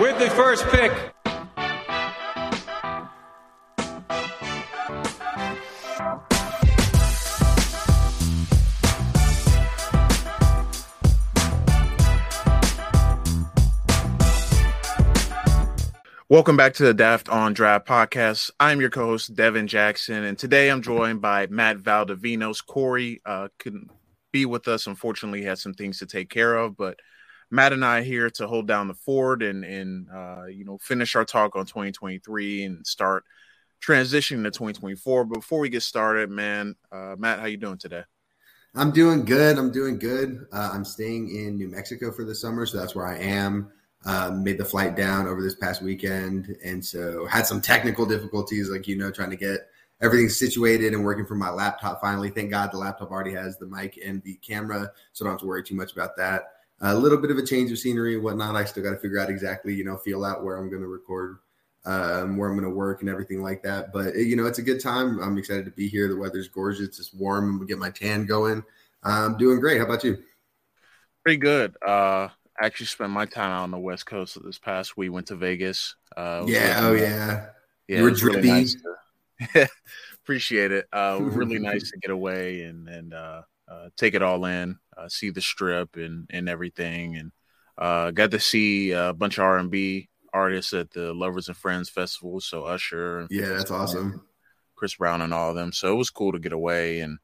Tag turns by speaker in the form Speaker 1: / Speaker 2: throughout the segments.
Speaker 1: with the first pick.
Speaker 2: Welcome back to the Daft on Draft podcast. I'm your co-host Devin Jackson, and today I'm joined by Matt Valdivinos. Corey uh, couldn't be with us, unfortunately, had some things to take care of, but Matt and I here to hold down the fort and and uh, you know finish our talk on 2023 and start transitioning to 2024. But before we get started, man, uh, Matt, how you doing today?
Speaker 3: I'm doing good. I'm doing good. Uh, I'm staying in New Mexico for the summer, so that's where I am. Um, made the flight down over this past weekend, and so had some technical difficulties, like you know, trying to get everything situated and working from my laptop. Finally, thank God the laptop already has the mic and the camera, so I don't have to worry too much about that. A little bit of a change of scenery and whatnot. I still got to figure out exactly, you know, feel out where I'm going to record, um, where I'm going to work, and everything like that. But you know, it's a good time. I'm excited to be here. The weather's gorgeous. It's warm. And we get my tan going. I'm doing great. How about you?
Speaker 2: Pretty good. Uh, I actually spent my time out on the West Coast this past week. Went to Vegas.
Speaker 3: Uh, yeah. Oh, yeah.
Speaker 2: Yeah. You were drippy. Really nice to, appreciate it. Uh, really nice to get away and and uh, uh, take it all in, uh, see the strip and and everything, and uh, got to see a bunch of R and B artists at the Lovers and Friends Festival. So Usher,
Speaker 3: yeah, that's awesome.
Speaker 2: Chris Brown and all of them. So it was cool to get away and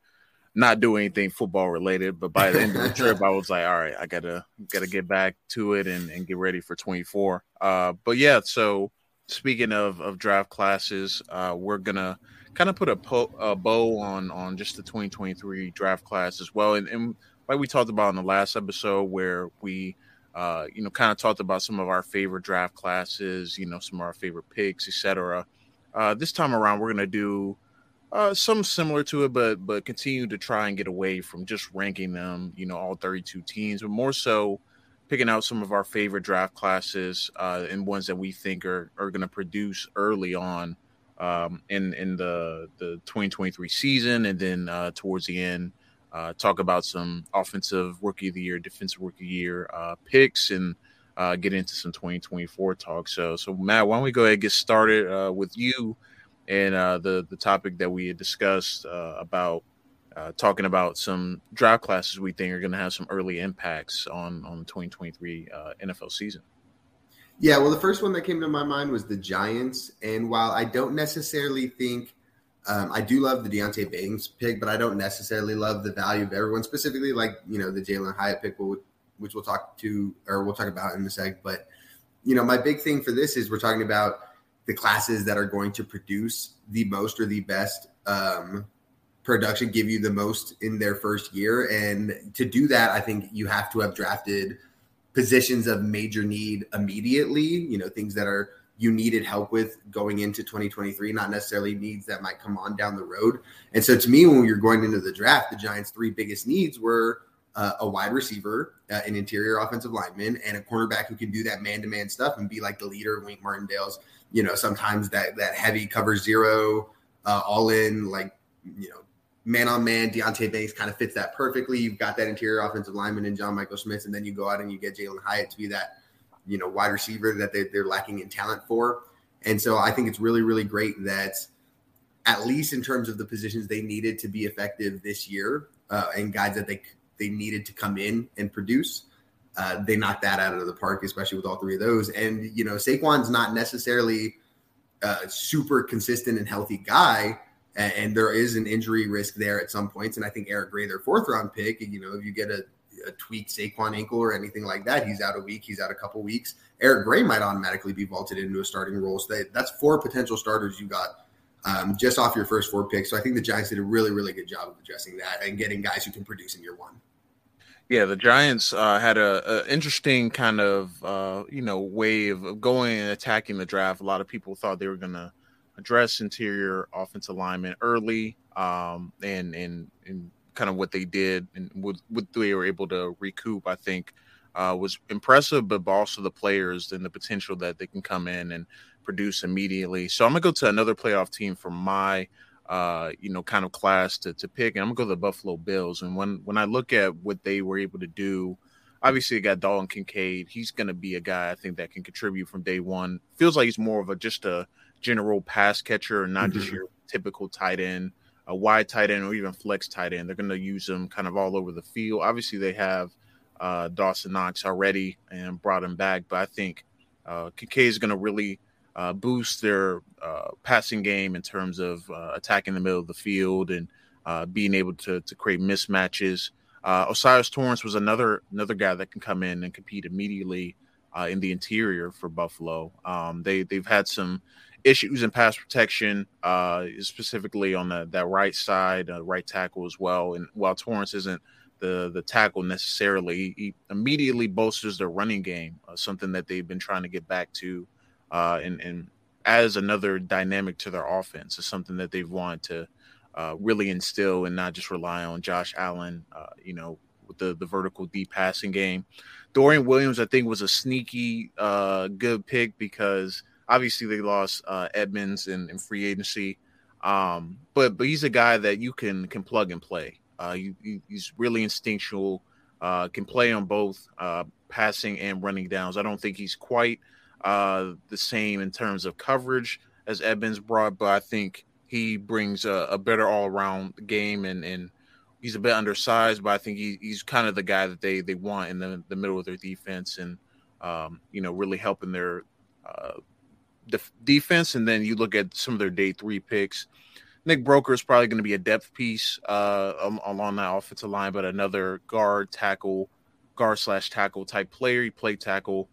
Speaker 2: not do anything football related. But by the end of the trip, I was like, all right, I gotta gotta get back to it and, and get ready for 24. Uh, but yeah, so speaking of of draft classes, uh, we're gonna kind of put a, po- a, bow on on just the 2023 draft class as well, and, and like we talked about in the last episode, where we. Uh, you know, kind of talked about some of our favorite draft classes, you know, some of our favorite picks, etc. Uh, this time around, we're gonna do uh, some similar to it, but but continue to try and get away from just ranking them, you know, all 32 teams, but more so picking out some of our favorite draft classes uh, and ones that we think are are going to produce early on um, in in the the 2023 season, and then uh, towards the end, uh, talk about some offensive rookie of the year, defensive rookie of the year uh, picks, and uh, get into some 2024 talk. So so Matt, why don't we go ahead and get started uh, with you? and uh, the the topic that we had discussed uh, about talking about some draft classes we think are going to have some early impacts on on the 2023 uh, NFL season.
Speaker 3: Yeah, well, the first one that came to my mind was the Giants, and while I don't necessarily think um, I do love the Deonte Banks pick, but I don't necessarily love the value of everyone, specifically like you know the Jalin Hyatt pick, which we'll talk to or we'll talk about in a sec. But you know, my big thing for this is we're talking about the classes that are going to produce the most or the best um, production, give you the most in their first year. And to do that, I think you have to have drafted positions of major need immediately, you know, things that are you needed help with going into 2023, not necessarily needs that might come on down the road. And so to me, when you're going into the draft, the Giants' three biggest needs were uh, a wide receiver, uh, an interior offensive lineman, and a cornerback who can do that man to man stuff and be like the leader Wink Martindale's you know, sometimes that that heavy cover zero, uh, all in, like you know, man on man, Deonte Banks kind of fits that perfectly. You've got that interior offensive lineman in John Michael Schmitz, and then you go out and you get Jalin Hyatt to be that, you know, wide receiver that they, they're lacking in talent for. And so I think it's really, really great that at least in terms of the positions they needed to be effective this year uh, and guys that they they needed to come in and produce uh, they knocked that out of the park, especially with all three of those. And you know, Saquon's not necessarily a super consistent and healthy guy, and, and, there is an injury risk there at some points. And I think Eric Gray, their fourth round pick, you know, if you get a, a tweaked Saquon ankle or anything like that, he's out a week, he's out a couple weeks. Eric Gray might automatically be vaulted into a starting role. So they, that's four potential starters you got. Um, just off your first four picks. So I think the Giants did a really, really good job of addressing that and getting guys who can produce in year one.
Speaker 2: Yeah, the Giants uh, had a, a, interesting kind of uh, you know way of going and attacking the draft. A lot of people thought they were going to address interior offensive lineman early, um, and and and kind of what they did and what, what they were able to recoup. I think uh, was impressive, but also the players and the potential that they can come in and produce immediately. So I'm gonna go to another playoff team for my uh, you know, kind of class to, to pick. And I'm gonna go to the Buffalo Bills. And when when I look at what they were able to do, obviously, you got Dalton Kincaid. He's going to be a guy I think that can contribute from day one. Feels like he's more of a just a general pass catcher and not mm-hmm. just your typical tight end, a wide tight end or even flex tight end. They're going to use them kind of all over the field. Obviously, they have uh, Dawson Knox already and brought him back, but I think uh, Kincaid is going to really uh, boost their uh, passing game in terms of uh, attacking the middle of the field and uh, being able to to create mismatches. Uh, O'Cyrus Torrence was another another guy that can come in and compete immediately in the interior for Buffalo. Um, they they've had some issues in pass protection, uh, specifically on the that right side, uh, right tackle as well. And while Torrence isn't the the tackle necessarily, he immediately bolsters their running game, uh, something that they've been trying to get back to, uh, and and adds another dynamic to their offense. Is something that they've wanted to uh, really instill and not just rely on Josh Allen, uh, you know, with the, the vertical deep passing game. Dorian Williams, I think, was a sneaky good pick because obviously they lost uh, Edmunds in, in, free agency. Um, but but he's a guy that you can can plug and play. Uh, you, he's really instinctual, uh, can play on both uh, passing and running downs. I don't think he's quite uh, the same in terms of coverage as Edmunds brought, but I think he brings a, a better all around game and and he's a bit undersized, but I think he, he's kind of the guy that they they want in the, the middle of their defense and um, you know really helping their uh, def- defense. And then you look at some of their day three picks. Nick Broeker is probably going to be a depth piece uh, along that offensive line, but another guard tackle, guard slash tackle type player. He played tackle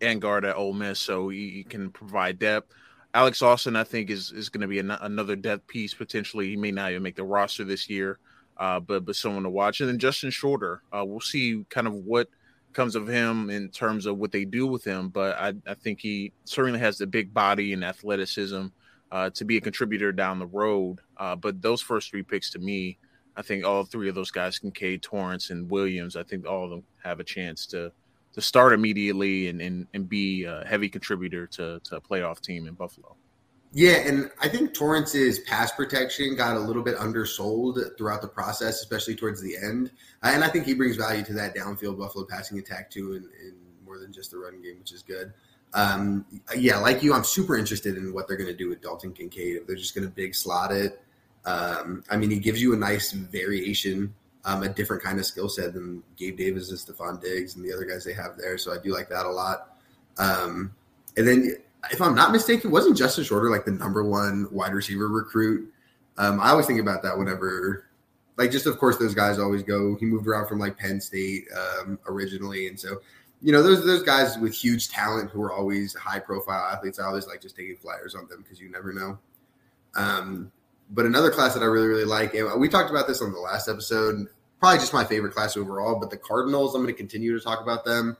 Speaker 2: and guard at Ole Miss, so he, he can provide depth. Alex Austin, I think, is is going to be an, another depth piece potentially. He may not even make the roster this year, uh, but but someone to watch. And then Justin Shorter, uh, we'll see kind of what comes of him in terms of what they do with him. But I, I think he certainly has the big body and athleticism uh, to be a contributor down the road. Uh, but those first three picks to me, I think all three of those guys, Kincaid, Torrence, and Williams, I think all of them have a chance to to start immediately and, and, and be a heavy contributor to, to a playoff team in Buffalo.
Speaker 3: Yeah, and I think Torrence's pass protection got a little bit undersold throughout the process, especially towards the end. Uh, and I think he brings value to that downfield Buffalo passing attack too, and, more than just the running game, which is good. Um, yeah, like you, I'm super interested in what they're going to do with Dalton Kincaid. If they're just going to big slot it. Um, I mean, he gives you a nice variation um, a different kind of skill set than Gabe Davis and Stefon Diggs and the other guys they have there. So I do like that a lot. Um, and then, if I'm not mistaken, wasn't Justin Shorter like the number one wide receiver recruit? Um, I always think about that whenever, like, just of course, those guys always go. He moved around from like Penn State um, originally, and so you know those those guys with huge talent who are always high profile athletes. I always like just taking flyers on them because you never know. Um, but another class that I really, really like, and we talked about this on the last episode, probably just my favorite class overall, but the Cardinals, I'm going to continue to talk about them.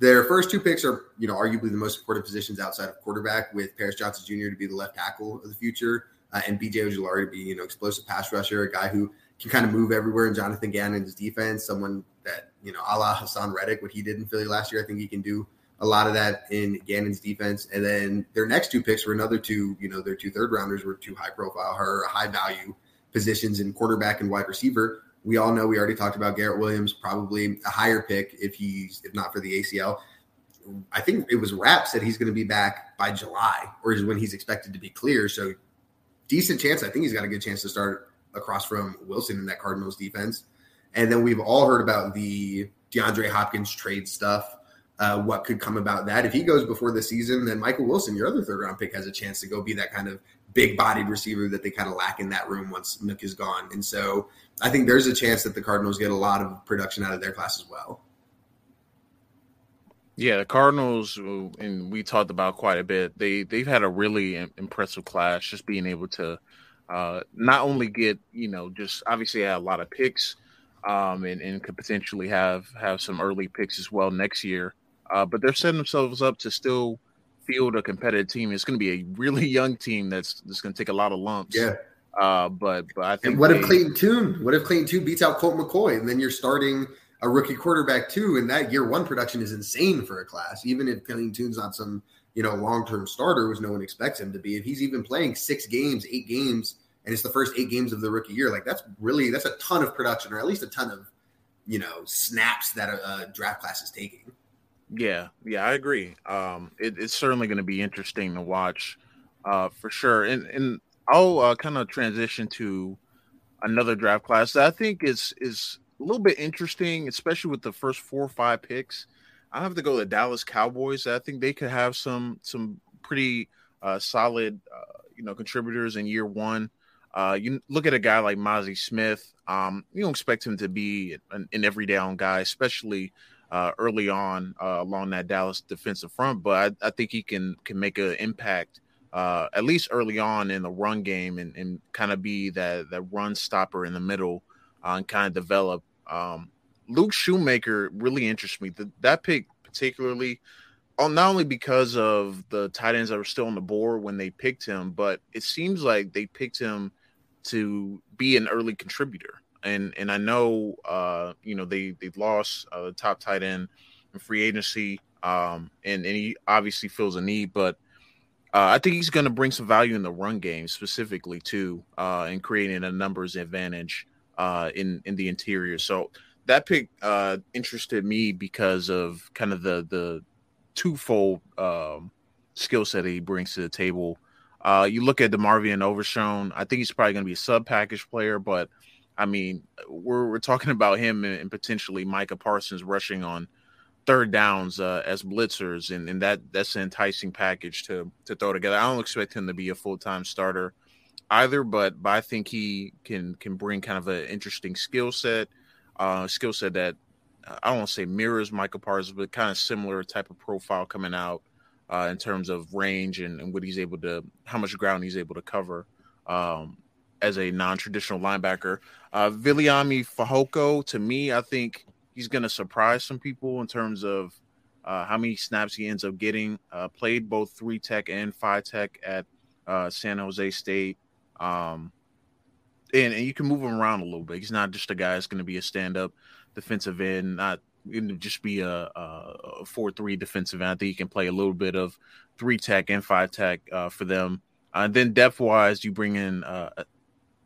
Speaker 3: Their first two picks are, you know, arguably the most important positions outside of quarterback, with Paris Johnson Jr. to be the left tackle of the future, uh, and BJ Ojulari to be, you know, explosive pass rusher, a guy who can kind of move everywhere in Jonathan Gannon's defense, someone that, you know, a la Haason Reddick, what he did in Philly last year, I think he can do a lot of that in Gannon's defense. And then their next two picks were another two, you know, their two third rounders were two high profile, her high value positions in quarterback and wide receiver. We all know we already talked about Garrett Williams, probably a higher pick if he's if not for the ACL. I think it was Raps that he's going to be back by July, or is when he's expected to be clear. So decent chance. I think he's got a good chance to start across from Wilson in that Cardinals defense. And then we've all heard about the DeAndre Hopkins trade stuff uh, what could come about that. If he goes before the season, then Michael Wilson, your other third round pick, has a chance to go be that kind of big bodied receiver that they kind of lack in that room once Nuk is gone. And so I think there's a chance that the Cardinals get a lot of production out of their class as well.
Speaker 2: Yeah, the Cardinals, and we talked about quite a bit. They they've had a really impressive class, just being able to uh, not only get you know just obviously had a lot of picks, um, and, and could potentially have have some early picks as well next year. Uh, but they're setting themselves up to still field a competitive team. It's going to be a really young team that's that's going to take a lot of lumps.
Speaker 3: Yeah.
Speaker 2: Uh, but but I think.
Speaker 3: And what they, if Clayton Tune? What if Clayton Tune beats out Colt McCoy, and then you're starting a rookie quarterback too, and that year one production is insane for a class. Even if Clayton Tune's not some you know long term starter, which no one expects him to be, if he's even playing six games, eight games, and it's the first eight games of the rookie year, like that's really that's a ton of production, or at least a ton of you know snaps that a, a draft class is taking.
Speaker 2: Yeah, yeah, I agree. Um, it, it's certainly going to be interesting to watch, uh, for sure. And and I'll uh, kind of transition to another draft class that I think is is a little bit interesting, especially with the first four or five picks. I have to go the Dallas Cowboys. I think they could have some some pretty uh, solid, uh, you know, contributors in year one. Uh, you look at a guy like Mazi Smith. Um, you don't expect him to be an, an every down guy, especially uh, early on uh, along that Dallas defensive front. But I, I think he can can make an impact uh, at least early on in the run game and, and kind of be that that run stopper in the middle uh, and kind of develop. Um, Luke Schoonmaker really interests me. The, that pick particularly, uh, not only because of the tight ends that were still on the board when they picked him, but it seems like they picked him to be an early contributor and and I know uh, you know they they lost uh, the top tight end in free agency, um, and and he obviously feels a need, but uh, I think he's going to bring some value in the run game specifically too, uh, and creating a numbers advantage uh, in in the interior. So that pick uh, interested me because of kind of the the twofold um, skill set he brings to the table. Uh, you look at DeMarvion Overshown. I think he's probably going to be a sub package player, but I mean, we're we're talking about him and, potentially Micah Parsons rushing on third downs uh, as blitzers, and, and that that's an enticing package to to throw together. I don't expect him to be a full time starter either, but but I think he can can bring kind of an interesting skill set, uh, skill set that I don't want to say mirrors Micah Parsons, but kind of similar type of profile coming out uh, in terms of range and, and what he's able to, how much ground he's able to cover. Um, as a non-traditional linebacker. Uh, Viliami Fehoko, to me, I think he's going to surprise some people in terms of uh, how many snaps he ends up getting. Uh, played both three tech and five tech at uh, San Jose State. Um, and, and you can move him around a little bit. He's not just a guy that's going to be a stand-up defensive end, not just be a, a four-three defensive end. I think he can play a little bit of three tech and five tech uh, for them. Uh, and then depth wise, you bring in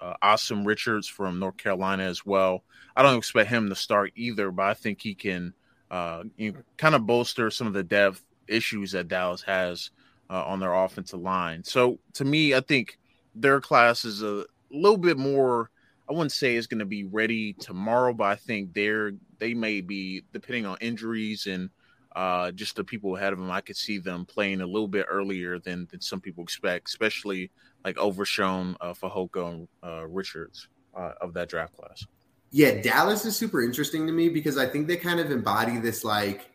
Speaker 2: uh, Asim Richards from North Carolina as well. I don't expect him to start either, but I think he can uh, you know, kind of bolster some of the depth issues that Dallas has uh, on their offensive line. So to me, I think their class is a little bit more. I wouldn't say it's going to be ready tomorrow, but I think they're they may be depending on injuries and uh, just the people ahead of them. I could see them playing a little bit earlier than than some people expect, especially like Overshown uh, Fehoko and uh, Richards uh, of that draft class.
Speaker 3: Yeah, Dallas is super interesting to me because I think they kind of embody this like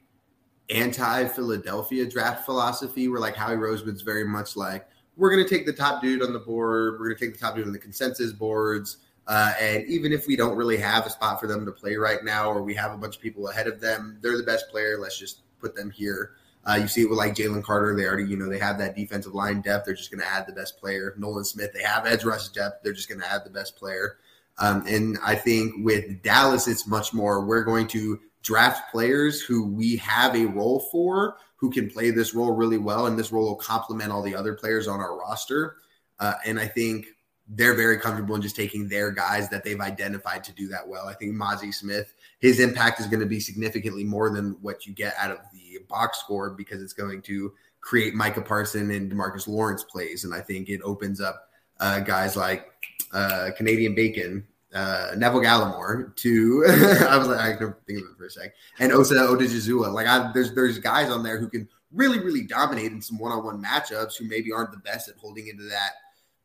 Speaker 3: anti-Philadelphia draft philosophy where like Howie Roseman's very much like we're going to take the top dude on the board, we're going to take the top dude on the consensus boards. Uh, and even if we don't really have a spot for them to play right now, or we have a bunch of people ahead of them, they're the best player. Let's just put them here. Uh, you see it with like Jalen Carter. They already, you know, they have that defensive line depth. They're just going to add the best player. Nolan Smith. They have edge rush depth. They're just going to add the best player. Um, and I think with Dallas, it's much more. We're going to draft players who we have a role for, who can play this role really well, and this role will complement all the other players on our roster. Uh, and I think they're very comfortable in just taking their guys that they've identified to do that well. I think Mazi Smith, his impact is going to be significantly more than what you get out of the box score because it's going to create Micah Parson and Demarcus Lawrence plays. And I think it opens up uh, guys like uh, Canadian Bacon, uh, Neville Gallimore to I was like I can think of it for a sec, and Osa Odighizuwa. Like I, there's there's guys on there who can really really dominate in some one on one matchups who maybe aren't the best at holding into that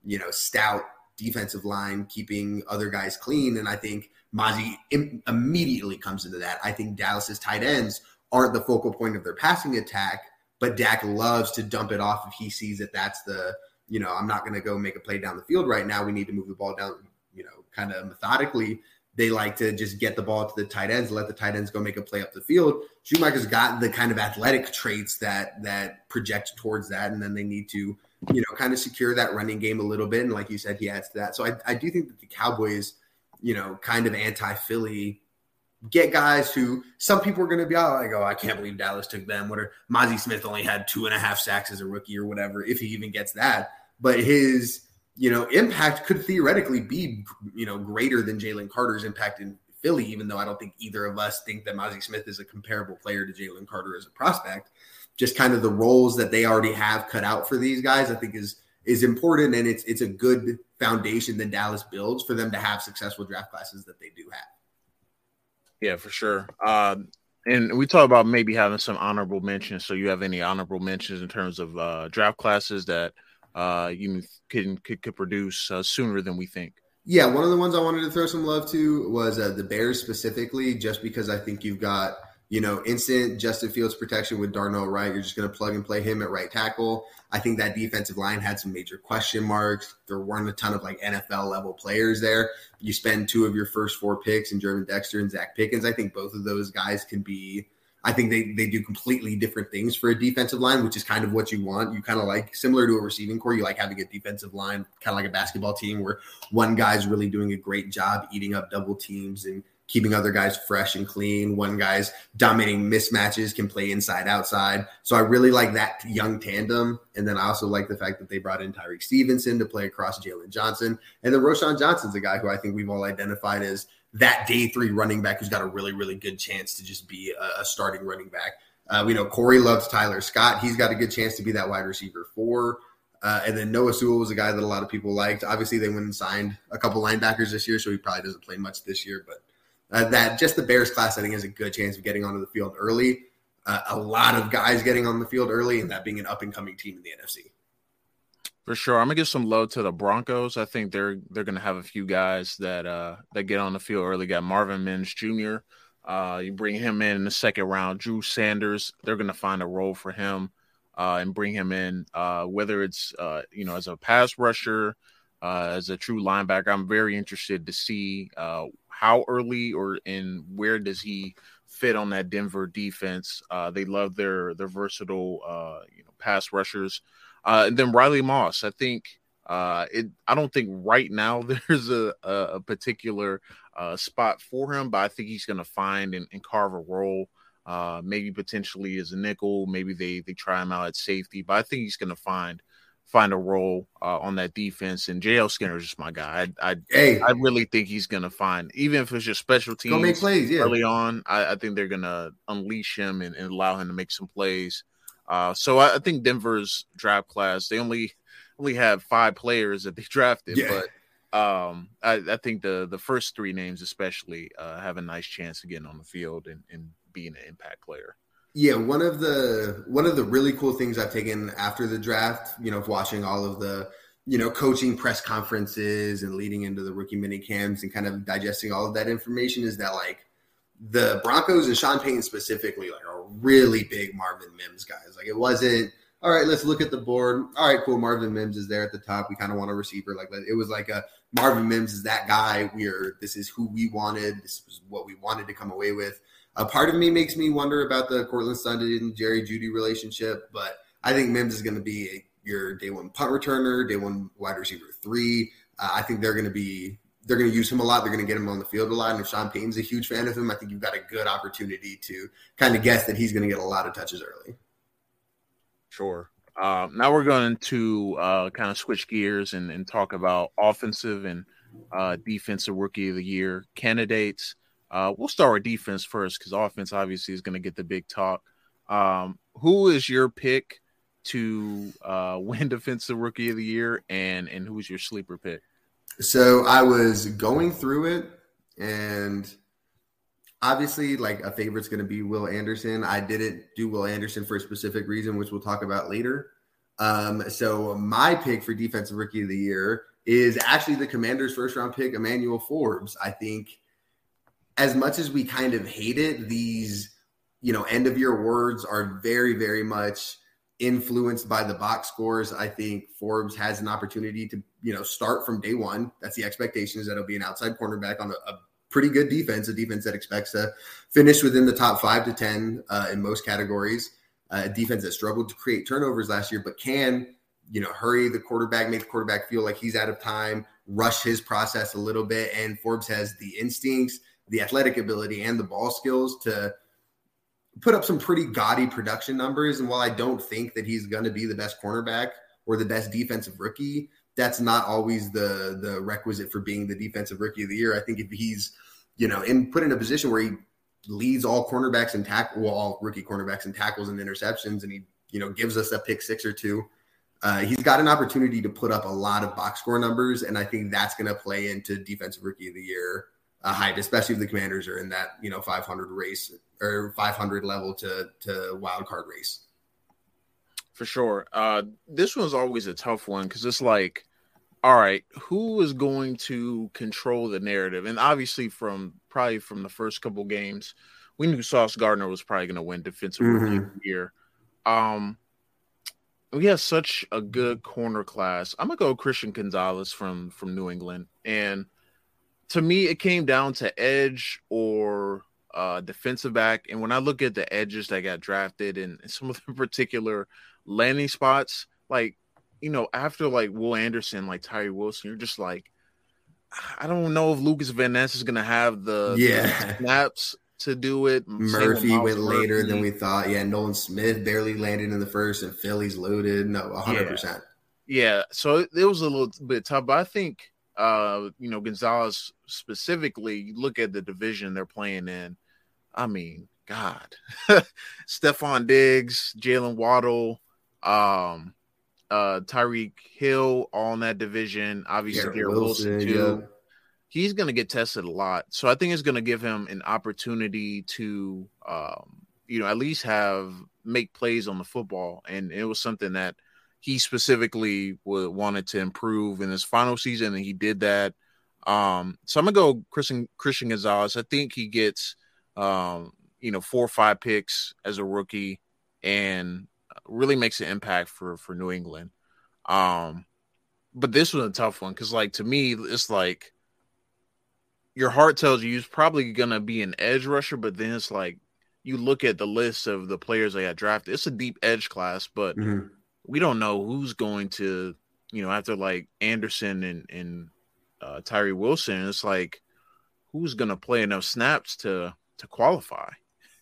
Speaker 3: you know, stout defensive line, keeping other guys clean. And I think Mazi Im- immediately comes into that. I think Dallas's tight ends aren't the focal point of their passing attack, but Dak loves to dump it off if he sees that that's the, you know, I'm not going to go make a play down the field right now. We need to move the ball down, you know, kind of methodically. They like to just get the ball to the tight ends, let the tight ends go make a play up the field. Schoonmaker's got the kind of athletic traits that that project towards that, and then they need to you know, kind of secure that running game a little bit. And like you said, he adds to that. So I, I do think that the Cowboys, you know, kind of anti Philly get guys who some people are going to be all like, oh, I can't believe Dallas took them. What are Mazi Smith only had two and a half sacks as a rookie or whatever, if he even gets that. But his, you know, impact could theoretically be, you know, greater than Jalen Carter's impact in Philly, even though I don't think either of us think that Mazi Smith is a comparable player to Jalen Carter as a prospect. Just kind of the roles that they already have cut out for these guys, I think is is important, and it's it's a good foundation that Dallas builds for them to have successful draft classes that they do have.
Speaker 2: Yeah, for sure. Uh, and we talk about maybe having some honorable mentions. So you have any honorable mentions in terms of uh, draft classes that uh, you can could, could produce uh, sooner than we think?
Speaker 3: Yeah, one of the ones I wanted to throw some love to was uh, the Bears specifically, just because I think you've got you know instant Justin Fields protection with Darnell Wright. You're just going to plug and play him at right tackle. I think that defensive line had some major question marks. There weren't a ton of like NFL level players there. You spend two of your first four picks in Gervon Dexter and Zacch Pickens. I think both of those guys can be. I think they, they do completely different things for a defensive line, which is kind of what you want. You kind of like similar to a receiving core, you like having a defensive line, kind of like a basketball team where one guy's really doing a great job eating up double teams and keeping other guys fresh and clean. One guy's dominating mismatches, can play inside, outside. So I really like that young tandem. And then I also like the fact that they brought in Tyrique Stevenson to play across Jaylon Johnson. And then Roschon Johnson's a guy who I think we've all identified as that day three running back who's got a really, really good chance to just be a, a starting running back. Uh, we know Corey loves Tyler Scott. He's got a good chance to be that wide receiver four. Uh, and then Noah Sewell was a guy that a lot of people liked. Obviously, they went and signed a couple linebackers this year, so he probably doesn't play much this year. But uh, that just the Bears class, I think, has a good chance of getting onto the field early. Uh, a lot of guys getting on the field early, and that being an up and coming team in the NFC.
Speaker 2: For sure, I'm gonna give some love to the Broncos. I think they're they're gonna have a few guys that uh that get on the field early. Got Marvin Mims Jr. Uh, you bring him in in the second round. Drew Sanders, they're gonna find a role for him uh, and bring him in. Uh, whether it's uh, you know as a pass rusher, uh, as a true linebacker, I'm very interested to see uh, how early or in where does he fit on that Denver defense. Uh, they love their their versatile uh, you know pass rushers. Uh, and then Riley Moss, I think uh, it. I don't think right now there's a a, particular uh, spot for him, but I think he's going to find and, and, carve a role. Uh, maybe potentially as a nickel, maybe they they try him out at safety, but I think he's going to find find a role uh, on that defense. And JL Skinner is just my guy. I I, hey. I really think he's gonna find, even if it's just special teams
Speaker 3: Go make plays, yeah.
Speaker 2: early on. I, I think they're gonna unleash him and, and, allow him to make some plays. Uh, so I, I, think Denver's draft class they only only have five players that they drafted, yeah. but um, I, I, think the the first three names especially uh, have a nice chance of getting on the field and, and being an impact player.
Speaker 3: Yeah, one of the one of the really cool things I've taken after the draft, you know, of watching all of the you know coaching press conferences and leading into the rookie mini camps and kind of digesting all of that information is that like the Broncos and Sean Payton specifically like are really big Marvin Mims guys. Like it wasn't all right. Let's look at the board. All right, cool. Marvin Mims is there at the top. We kind of want a receiver like. It was like a Marvin Mims is that guy. We're this is who we wanted. This was what we wanted to come away with. A part of me makes me wonder about the Courtland Sutton and Jerry Jeudy relationship, but I think Mims is going to be a, your day one punt returner, day one wide receiver three. Uh, I think they're going to be they're going to use him a lot. They're going to get him on the field a lot. And if Sean Payton's a huge fan of him, I think you've got a good opportunity to kind of guess that he's going to get a lot of touches early.
Speaker 2: Sure. Uh, now we're going to uh, kind of switch gears and, and talk about offensive and uh, defensive rookie of the year candidates. Uh, we'll start with defense first because offense obviously is going to get the big talk. Um, who is your pick to uh, win defensive rookie of the year, and and who's your sleeper pick?
Speaker 3: So I was going through it, and obviously, like a favorite's going to be Will Anderson. I didn't do Will Anderson for a specific reason, which we'll talk about later. Um, so my pick for defensive rookie of the year is actually the Commanders' first round pick, Emmanuel Forbes. I think as much as we kind of hate it, these you know end of year words are very very much influenced by the box scores. I think Forbes has an opportunity to you know start from day one. That's the expectation is that it'll be an outside cornerback on a, a pretty good defense, a defense that expects to finish within the top five to ten uh, in most categories. Uh, a defense that struggled to create turnovers last year, but can you know hurry the quarterback, make the quarterback feel like he's out of time, rush his process a little bit. And Forbes has the instincts the athletic ability and the ball skills to put up some pretty gaudy production numbers. And while I don't think that he's going to be the best cornerback or the best defensive rookie, that's not always the the requisite for being the defensive rookie of the year. I think if he's you know, and put in a position where he leads all cornerbacks and tackle, well, all rookie cornerbacks and tackles and interceptions, and he, you know, gives us a pick six or two. Uh, he's got an opportunity to put up a lot of box score numbers, and I think that's going to play into defensive rookie of the year uh, hype, especially if the Commanders are in that you know 500 race or 500 level to to wild card race.
Speaker 2: For sure, uh, this one's always a tough one because it's like, all right, who is going to control the narrative? And obviously, from probably from the first couple games, we knew Sauce Gardner was probably going to win defensive mm-hmm. rookie of the year. Um, we have such a good corner class. I'm gonna go Christian Gonzalez from from New England, and to me, it came down to edge or uh, defensive back. And when I look at the edges that got drafted and some of the particular landing spots, like you know, after like Will Anderson, like Tyree Wilson, you're just like, I don't know if Lucas Van Ness is gonna have the,
Speaker 3: yeah.
Speaker 2: the snaps to do it.
Speaker 3: Murphy went Murphy. later than we thought. Yeah, Nolan Smith barely landed in the first, and Philly's loaded. No, hundred
Speaker 2: yeah.
Speaker 3: percent.
Speaker 2: Yeah, so it, it, was a little bit tough, but I think uh, you know Gonzalez specifically. You look at the division they're playing in. I mean, God, Stefon Diggs, Jaylen Waddle, um, uh, Tyreek Hill, all in that division. Obviously, Garrett Wilson, Wilson too. Yeah he's going to get tested a lot. So I think it's going to give him an opportunity to, um, you know, at least have make plays on the football. And it was something that he specifically w- wanted to improve in his final season, and he did that. Um, so I'm gonna go Christian Christian Gonzalez. I think he gets, um, you know, four or five picks as a rookie, and really makes an impact for for New England. Um, but this was a tough one because, like, to me, it's like your heart tells you he's probably gonna be an edge rusher, but then it's like you look at the list of the players they got drafted. It's a deep edge class, but mm-hmm. We don't know who's going to, you know, after like Anderson and and uh, Tyree Wilson. It's like who's gonna play enough snaps to to qualify.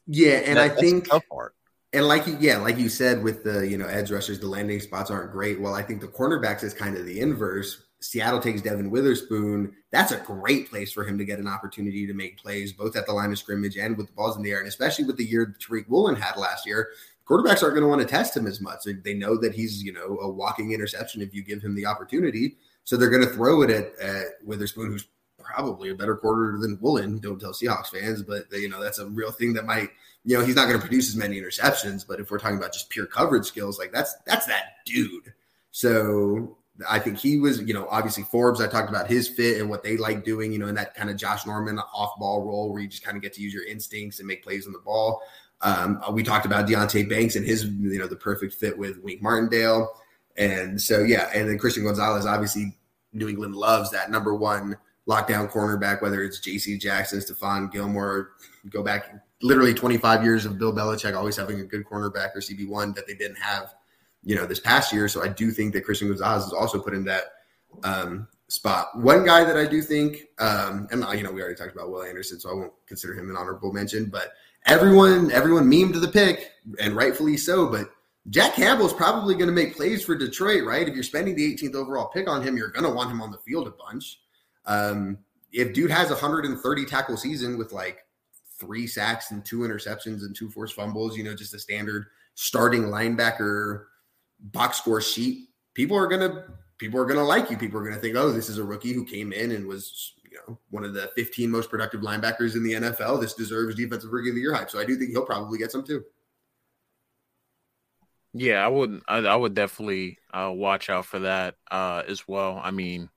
Speaker 3: Yeah, and that, I think tough part. And like you, yeah, like you said, with the you know edge rushers, the landing spots aren't great. Well, I think the cornerbacks is kind of the inverse Seattle takes Devon Witherspoon, that's a great place for him to get an opportunity to make plays, both at the line of scrimmage and with the balls in the air. And especially with the year Tariq Woolen had last year, quarterbacks aren't going to want to test him as much. They know that he's, you know, a walking interception if you give him the opportunity. So they're going to throw it at, at Witherspoon, who's probably a better quarter than Woolen. Don't tell Seahawks fans, but they, you know that's a real thing that might, you know, he's not going to produce as many interceptions. But if we're talking about just pure coverage skills, like that's that's that dude. So I think he was, you know, obviously Forbes. I talked about his fit and what they like doing, you know, in that kind of Josh Norman off ball role where you just kind of get to use your instincts and make plays on the ball. Um, we talked about Deonte Banks and his, you know, the perfect fit with Wink Martindale. And so, yeah. And then Christian Gonzalez, obviously, New England loves that number one lockdown cornerback, whether it's JC Jackson, Stephon Gilmore, go back literally 25 years of Bill Belichick always having a good cornerback or CB1 that they didn't have you know, this past year. So I do think that Christian Gonzalez is also put in that um, spot. One guy that I do think, um, and you know, we already talked about Will Anderson, so I won't consider him an honorable mention. But everyone, everyone memed the pick, and rightfully so. But Jack Campbell is probably going to make plays for Detroit, right? If you're spending the 18th overall pick on him, you're going to want him on the field a bunch. Um, if dude has 130 tackle season with like three sacks and two interceptions and two forced fumbles, you know, just a standard starting linebacker box score sheet, people are gonna people are gonna like you. People are gonna think, oh, this is a rookie who came in and was you know one of the 15 most productive linebackers in the NFL. This deserves defensive rookie of the year hype. So I do think he'll probably get some too.
Speaker 2: Yeah, I would. I, I would definitely uh, watch out for that uh, as well. I mean,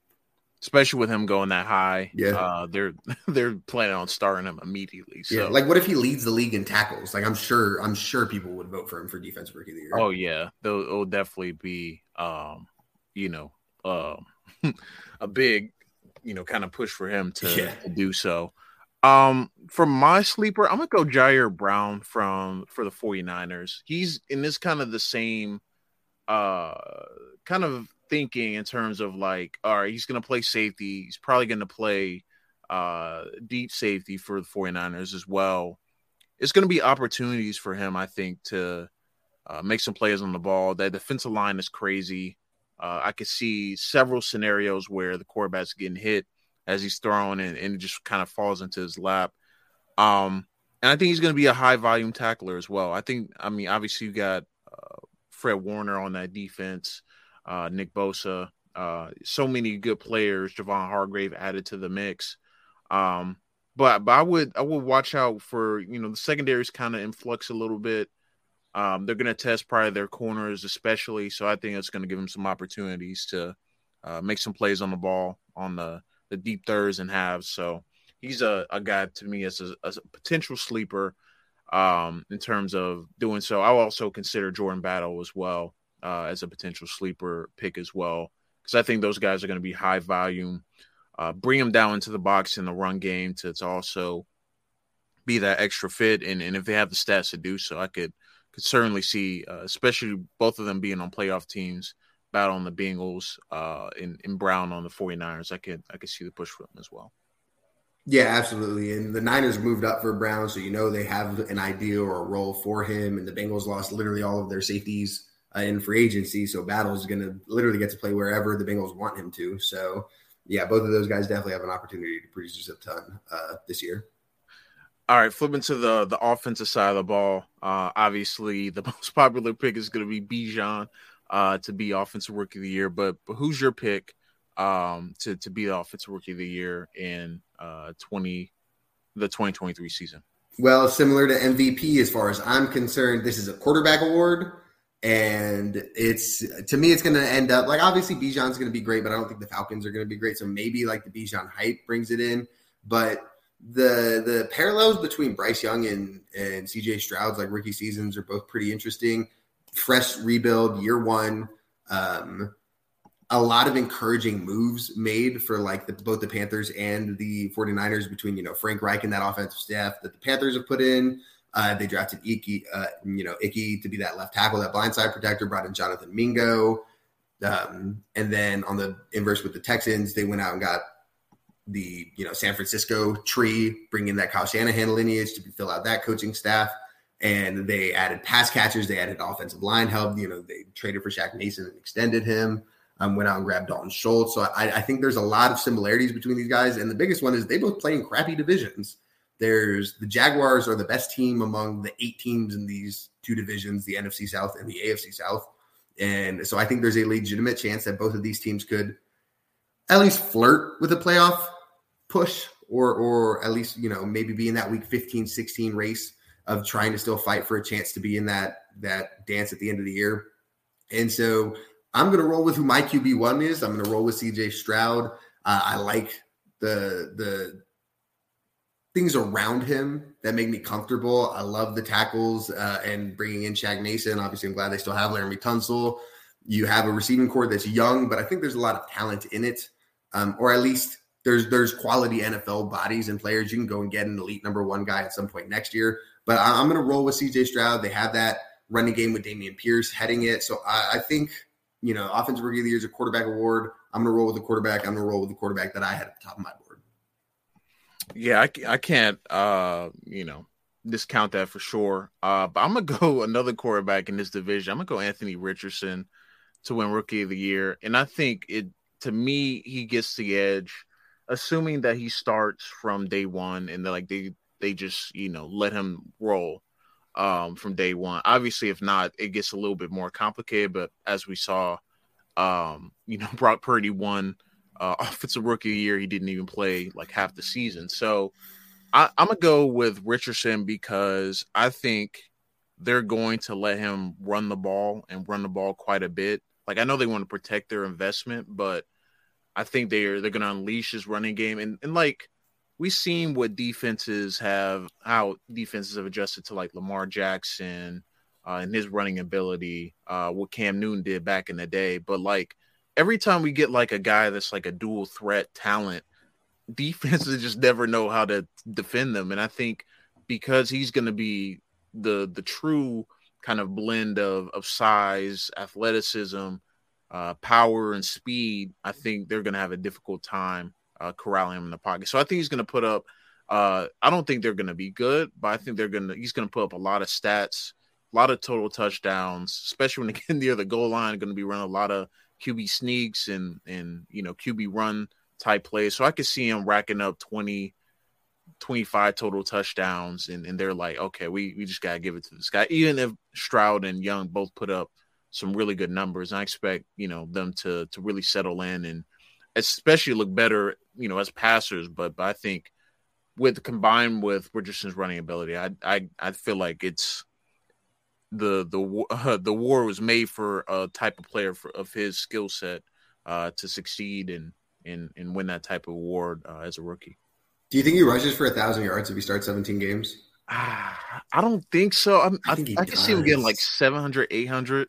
Speaker 2: especially with him going that high.
Speaker 3: Yeah,
Speaker 2: uh, they're they're planning on starting him immediately. So.
Speaker 3: Yeah, like what if he leads the league in tackles? Like I'm sure I'm sure people would vote for him for defensive rookie of the year.
Speaker 2: Oh yeah, They'll, it'll definitely be um, you know um, a big you know kind of push for him to, yeah. to do so. Um, for my sleeper, I'm gonna go Ji'Ayir Brown from for the 49ers. He's in this kind of the same uh kind of thinking in terms of like, all right, he's to play safety. He's probably to play uh, deep safety for the 49ers as well. It's to be opportunities for him, I think, to uh, make some plays on the ball. That defensive line is crazy. Uh, I could see several scenarios where the quarterback's getting hit as he's throwing and, and it just kind of falls into his lap. Um, and I think he's going to be a high volume tackler as well. I think, I mean, obviously you got uh, Fred Warner on that defense, uh, Nick Bosa, uh, so many good players. Javon Hargrave added to the mix. Um, but but I would I would watch out for you know the secondaries kind of in flux a little bit. Um, they're going to test probably their corners, especially. So I think it's going to give them some opportunities to uh, make some plays on the ball on the the deep thirds and halves. So he's a, a guy to me as a, as a potential sleeper um, in terms of doing so. I'll also consider Jordan Battle as well uh, as a potential sleeper pick as well because I think those guys are going to be high volume. Uh, bring them down into the box in the run game to, to also be that extra fit, and, and if they have the stats to do so, I could could certainly see, uh, especially both of them being on playoff teams, battle on the Bengals, uh, and, and Brown on the 49ers. I could I could see the push for them as well.
Speaker 3: Yeah, absolutely. And the Niners moved up for Brown, so you know they have an idea or a role for him. And the Bengals lost literally all of their safeties uh, in free agency, so Battle's is going to literally get to play wherever the Bengals want him to. So, yeah, both of those guys definitely have an opportunity to produce a ton uh, this year.
Speaker 2: All right, flipping to the the offensive side of the ball. Uh, obviously, the most popular pick is going to be Bijan uh, to be offensive rookie of the year. But, but who's your pick um, to to be the offensive rookie of the year in uh, twenty the twenty twenty three season?
Speaker 3: Well, similar to MVP, as far as I'm concerned, this is a quarterback award, and it's to me, it's going to end up like obviously Bijan's going to be great, but I don't think the Falcons are going to be great. So maybe like the Bijan hype brings it in, but the the parallels between Bryce Young and and CJ Stroud's like rookie seasons are both pretty interesting. Fresh rebuild, year one. Um, a lot of encouraging moves made for like the, both the Panthers and the 49ers between, you know, Frank Reich and that offensive staff that the Panthers have put in. Uh, they drafted Icky, uh, you know, Icky to be that left tackle, that blindside protector, brought in Jonathan Mingo. Um, and then on the inverse with the Texans, they went out and got the you know San Francisco tree, bringing that Kyle Shanahan lineage to fill out that coaching staff. And they added pass catchers, they added offensive line help. You know, they traded for Shaq Mason and extended him. Um, went out and grabbed Dalton Schultz. So I, I think there's a lot of similarities between these guys. And the biggest one is they both play in crappy divisions. There's the Jaguars are the best team among the eight teams in these two divisions, the NFC South and the AFC South. And so I think there's a legitimate chance that both of these teams could at least flirt with a playoff push or or at least you know maybe be in that week 15 16 race of trying to still fight for a chance to be in that that dance at the end of the year. And so i'm going to roll with who my qb1 is. I'm going to roll with cj stroud. Uh, i like the the things around him that make me comfortable. I love the tackles uh, and bringing in Shaq mason. Obviously i'm glad they still have Laremy Tunsil. You have a receiving core that's young but i think there's a lot of talent in it um, or at least there's there's quality NFL bodies and players. You can go and get an elite number one guy at some point next year. But I, am going to roll with CJ Stroud. They have that running game with Dameon Pierce heading it. So I, I think, you know, offensive rookie of the year is a quarterback award. I'm going to roll with the quarterback. I'm going to roll with the quarterback that I had at the top of my board.
Speaker 2: Yeah, I, I can't, uh, you know, discount that for sure. Uh, but I'm going to go another quarterback in this division. I'm going to go Anthony Richardson to win rookie of the year. And I think it, to me, he gets the edge assuming that he starts from day one and like they they just you know let him roll um from day one. Obviously if not it gets a little bit more complicated but as we saw um you know brock purdy won uh offensive rookie year. He didn't even play like half the season. So I, i'm gonna go with richardson because i think they're going to let him run the ball and run the ball quite a bit. Like i know they want to protect their investment but I think they're they're to unleash his running game and and like we've seen what defenses have how defenses have adjusted to like Lamar Jackson uh, and his running ability, uh, what Cam Newton did back in the day. But like every time we get like a guy that's like a dual threat talent, defenses just never know how to defend them. And I think because he's to be the the true kind of blend of of size, athleticism, uh, power and speed, I think they're going to have a difficult time uh, corralling him in the pocket. So I think he's going to put up. Uh, I don't think they're going to be good, but I think they're going to. He's going to put up a lot of stats, a lot of total touchdowns, especially when they get near the goal line. Going to be running a lot of QB sneaks and and you know QB run type plays. So I could see him racking up 20, 25 total touchdowns, and, and they're like, okay, we, we just got to give it to this guy. Even if Stroud and Young both put up some really good numbers, I expect, you know, them to to really settle in and especially look better, you know, as passers. But, but I think with combined with Richardson's running ability, I I, I feel like it's the the uh, the war was made for a type of player for, of his skill set uh, to succeed and and and win that type of award uh, as a rookie.
Speaker 3: Do you think he rushes for a thousand yards if he starts 17 games?
Speaker 2: Ah, I don't think so. I'm, I, I, I can see him getting like 700, 800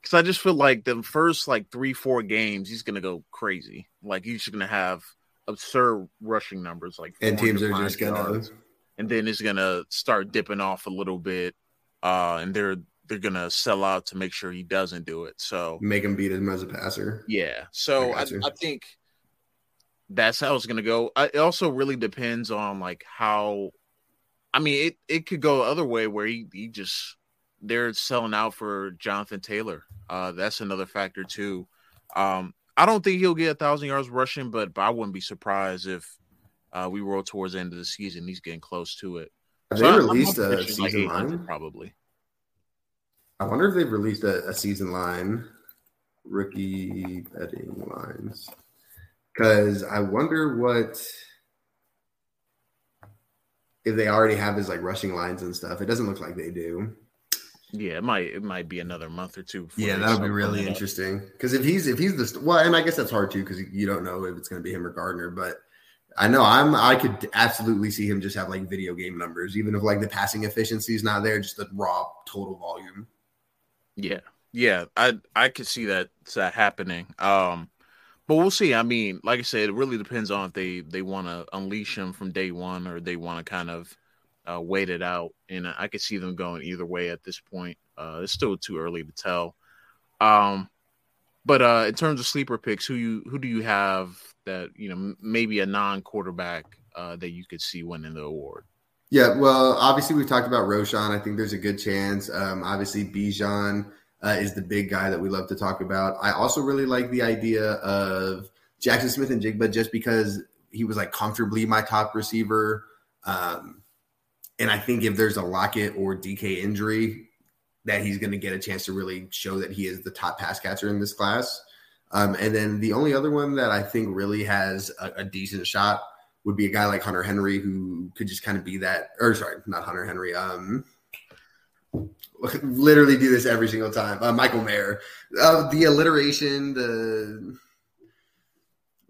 Speaker 2: because I just feel like the first like three, four games, he's gonna go crazy. Like he's gonna have absurd rushing numbers, like
Speaker 3: and teams are just gonna, yards.
Speaker 2: and then it's gonna start dipping off a little bit, uh, and they're they're gonna sell out to make sure he doesn't do it. So
Speaker 3: make him beat him as a passer.
Speaker 2: Yeah. So I, I, I think that's how it's gonna go. I, it also really depends on like how. I mean, it it could go the other way where he he just they're selling out for Jonathan Taylor. Uh, that's another factor too. Um, I don't think he'll get a thousand yards rushing, but, but I wouldn't be surprised if uh, we roll towards the end of the season. He's getting close to it.
Speaker 3: Have so they released a season like line?
Speaker 2: Probably.
Speaker 3: I wonder if they've released a, a season line, rookie betting lines, because I wonder what if they already have his like rushing lines and stuff. It doesn't look like they do.
Speaker 2: Yeah, it might it might be another month or two.
Speaker 3: Yeah, that would be really interesting. Because if he's if he's the well, and I guess that's hard too because you don't know if it's going to be him or Gardner. But I know I'm I could absolutely see him just have like video game numbers, even if like the passing efficiency is not there, just the raw total volume.
Speaker 2: Yeah, yeah, I I could see that that happening. Um, but we'll see. I mean, like I said, it really depends on if they they want to unleash him from day one or they want to kind of uh, wait it out, and I could see them going either way at this point. Uh, it's still too early to tell. Um, but uh, in terms of sleeper picks, who you who do you have that you know maybe a non quarterback uh, that you could see winning the award?
Speaker 3: Yeah, well, obviously we've talked about Roschon. I think there's a good chance. Um, obviously, Bijan uh, is the big guy that we love to talk about. I also really like the idea of Jaxon Smith-Njigba just because he was like comfortably my top receiver. Um, and I think if there's a Lockett or DK injury, that he's going to get a chance to really show that he is the top pass catcher in this class. Um, and then the only other one that I think really has a, a, decent shot would be a guy like Hunter Henry, who could just kind of be that, or sorry, not Hunter Henry. Um, literally do this every single time. Uh, Michael Mayer, uh, the alliteration, the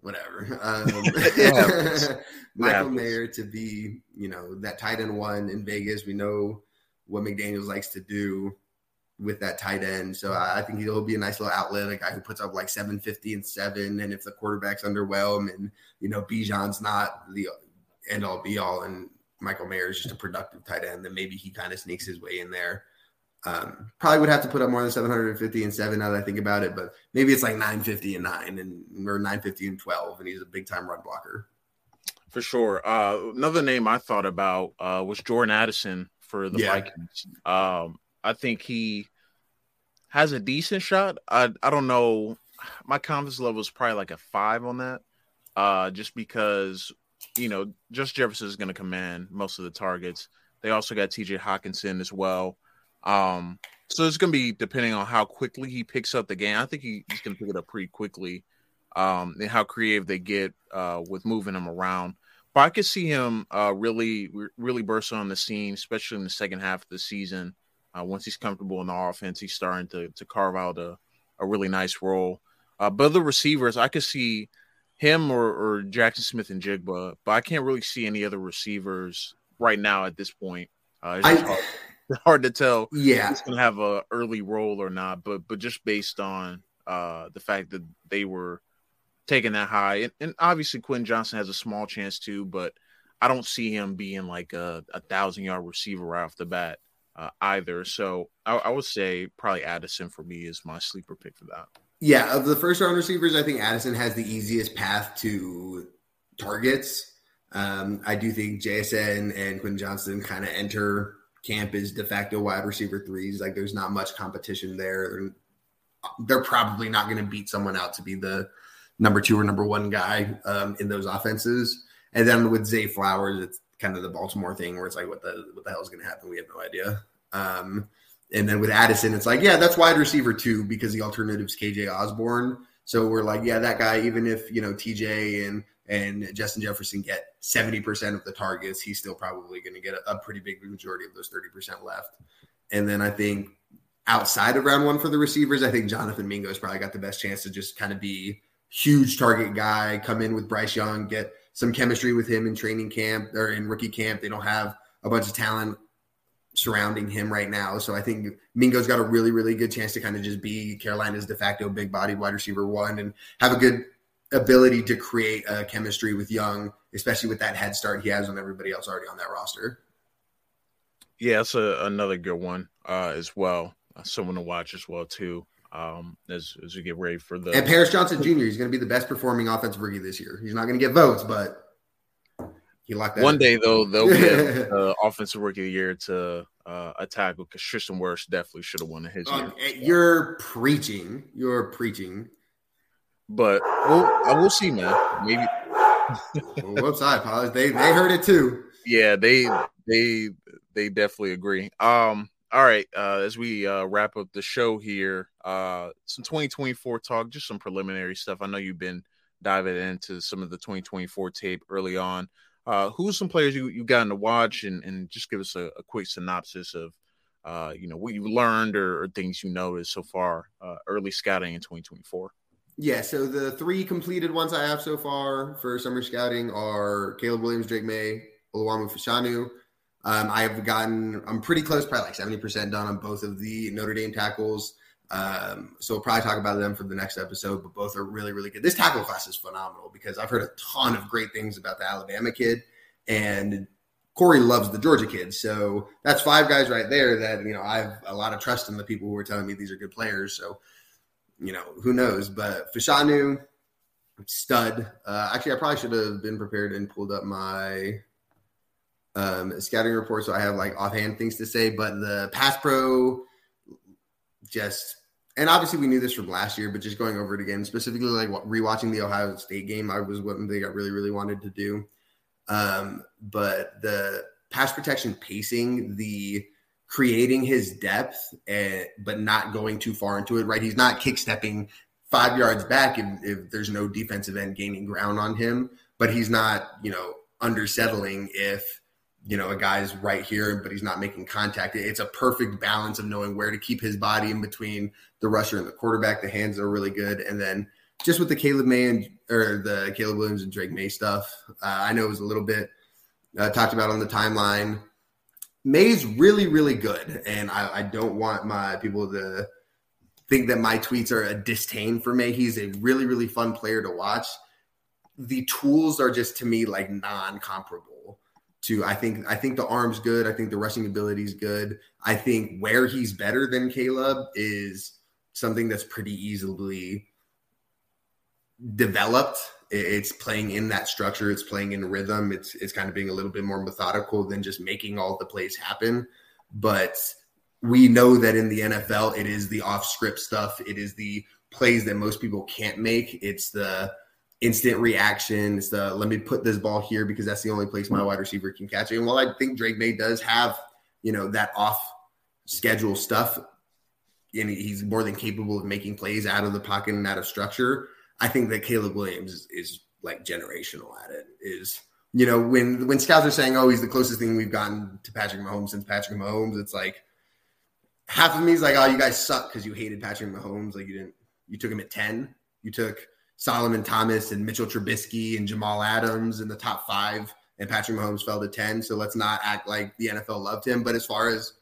Speaker 3: whatever. Um, Michael Mayer to be, you know, that tight end one in Vegas. We know what McDaniels likes to do with that tight end. So I think he'll be a nice little outlet, a guy who puts up like 750 and seven. And if the quarterback's underwhelmed and, you know, Bijan's not the end all be all and Michael Mayer is just a productive tight end, then maybe he kind of sneaks his way in there. Um, probably would have to put up more than 750 and seven now that I think about it, but maybe it's like 950 and nine and or 950 and 12, and he's a big time run blocker.
Speaker 2: For sure. Uh, another name I thought about uh, was Jordan Addison for the yeah. Vikings. Um, I think he has a decent shot. I I don't know. My confidence level is probably like a five on that. Uh, just because you know, just Jefferson is going to command most of the targets. They also got T.J. Hockenson as well. Um, so it's going to be depending on how quickly he picks up the game. I think he, he's going to pick it up pretty quickly. Um, and how creative they get uh, with moving him around. But I could see him uh, really, really burst on the scene, especially in the second half of the season. Uh, once he's comfortable in the offense, he's starting to to carve out a, a really nice role. Uh, but the receivers, I could see him or, or Jaxon Smith-Njigba, but I can't really see any other receivers right now at this point. Uh, it's I, hard, hard, to tell.
Speaker 3: Yeah,
Speaker 2: he's going to have a early role or not. But but just based on uh, the fact that they were taking that high. And, and obviously, Quentin Johnston has a small chance too, but I don't see him being like a, a thousand yard receiver right off the bat uh, either. So I, I, would say probably Addison for me is my sleeper pick for that.
Speaker 3: Yeah, of the first round receivers, I think Addison has the easiest path to targets. Um, I do think JSN and Quentin Johnston kind of enter camp as de facto wide receiver threes. Like there's not much competition there. They're, they're probably not going to beat someone out to be the number two or number one guy um, in those offenses. And then with Zay Flowers, it's kind of the Baltimore thing where it's like, what the what the hell is going to happen? We have no idea. Um, and then with Addison, it's like, yeah, that's wide receiver too because the alternative is KJ Osborn. So we're like, yeah, that guy. Even if you know TJ and and Justin Jefferson get seventy percent of the targets, he's still probably going to get a, a pretty big majority of those thirty percent left. And then I think outside of round one for the receivers, I think Jonathan Mingo's probably got the best chance to just kind of be huge target guy, come in with Bryce Young, get some chemistry with him in training camp or in rookie camp. They don't have a bunch of talent surrounding him right now. So I think Mingo's got a really, really good chance to kind of just be Carolina's de facto big body wide receiver one and have a good ability to create a chemistry with Young, especially with that head start he has on everybody else already on that roster.
Speaker 2: Yeah, that's a, another good one uh, as well. Someone to watch as well too. Um, as as we get ready for the
Speaker 3: and Paris Johnson Jr. He's going to be the best performing offensive rookie this year. He's not going to get votes, but he locked that.
Speaker 2: One day though, they'll give uh, offensive rookie of the year to uh, a tackle because Tristan Wirfs definitely should have won his year.
Speaker 3: Eh, you're preaching. You're preaching.
Speaker 2: But we'll, I will see, man. Maybe.
Speaker 3: Whoops, I apologize. They they heard it too.
Speaker 2: Yeah, they they they definitely agree. Um, all right, uh, as we uh, wrap up the show here, uh, some 2024 talk, just some preliminary stuff. I know you've been diving into some of the 2024 tape early on. Uh, who's some players you you gotten to watch, and and just give us a, a quick synopsis of, uh, you know, what you learned or, or things you noticed so far, uh, early scouting in 2024.
Speaker 3: Yeah, so the three completed ones I have so far for summer scouting are Caleb Williams, Drake Maye, Olumuyiwa Fashanu. Um, I've gotten, I'm pretty close, probably like 70% done on both of the Notre Dame tackles. Um, so we'll probably talk about them for the next episode, but both are really, really good. This tackle class is phenomenal because I've heard a ton of great things about the Alabama kid, and Corey loves the Georgia kid. So that's five guys right there that, you know, I have a lot of trust in the people who are telling me these are good players. So, you know, who knows? But Fashanu, stud. Uh, actually, I probably should have been prepared and pulled up my um, scouting report, so I have like offhand things to say. But the pass pro, just and obviously we knew this from last year, but just going over it again, specifically like rewatching the Ohio State game, I was one thing I really really wanted to do. Um, but the pass protection pacing, the creating his depth, and, but not going too far into it. Right, he's not kick stepping five yards back if, if there's no defensive end gaining ground on him, but he's not you know undersettling if you know, a guy's right here, but he's not making contact. It's a perfect balance of knowing where to keep his body in between the rusher and the quarterback. The hands are really good. And then just with the Caleb Maye and, or the Caleb Williams and Drake Maye stuff, uh, I know it was a little bit uh, talked about on the timeline. Maye's really, really good. And I, I don't want my people to think that my tweets are a disdain for Maye. He's a really, really fun player to watch. The tools are just to me like non comparable to I think I think the arm's good. I think the rushing ability is good. I think where he's better than Caleb is something that's pretty easily developed. It's playing in that structure. It's playing in rhythm. It's it's kind of being a little bit more methodical than just making all the plays happen. But we know that in the NFL, it is the off script stuff. It is the plays that most people can't make. It's the instant reaction. It's the let me put this ball here because that's the only place my wide receiver can catch it. And while I think Drake Maye does have, you know, that off schedule stuff, and he's more than capable of making plays out of the pocket and out of structure. I think that Caleb Williams is, is like generational at it. Is you know when when scouts are saying, "Oh, he's the closest thing we've gotten to Patrick Mahomes since Patrick Mahomes," it's like half of me is like, "Oh, you guys suck because you hated Patrick Mahomes. Like you didn't, you took him at ten. You took Solomon Thomas and Mitchell Trubisky and Jamal Adams in the top five, and Patrick Mahomes fell to 10. So let's not act like the NFL loved him. But as far as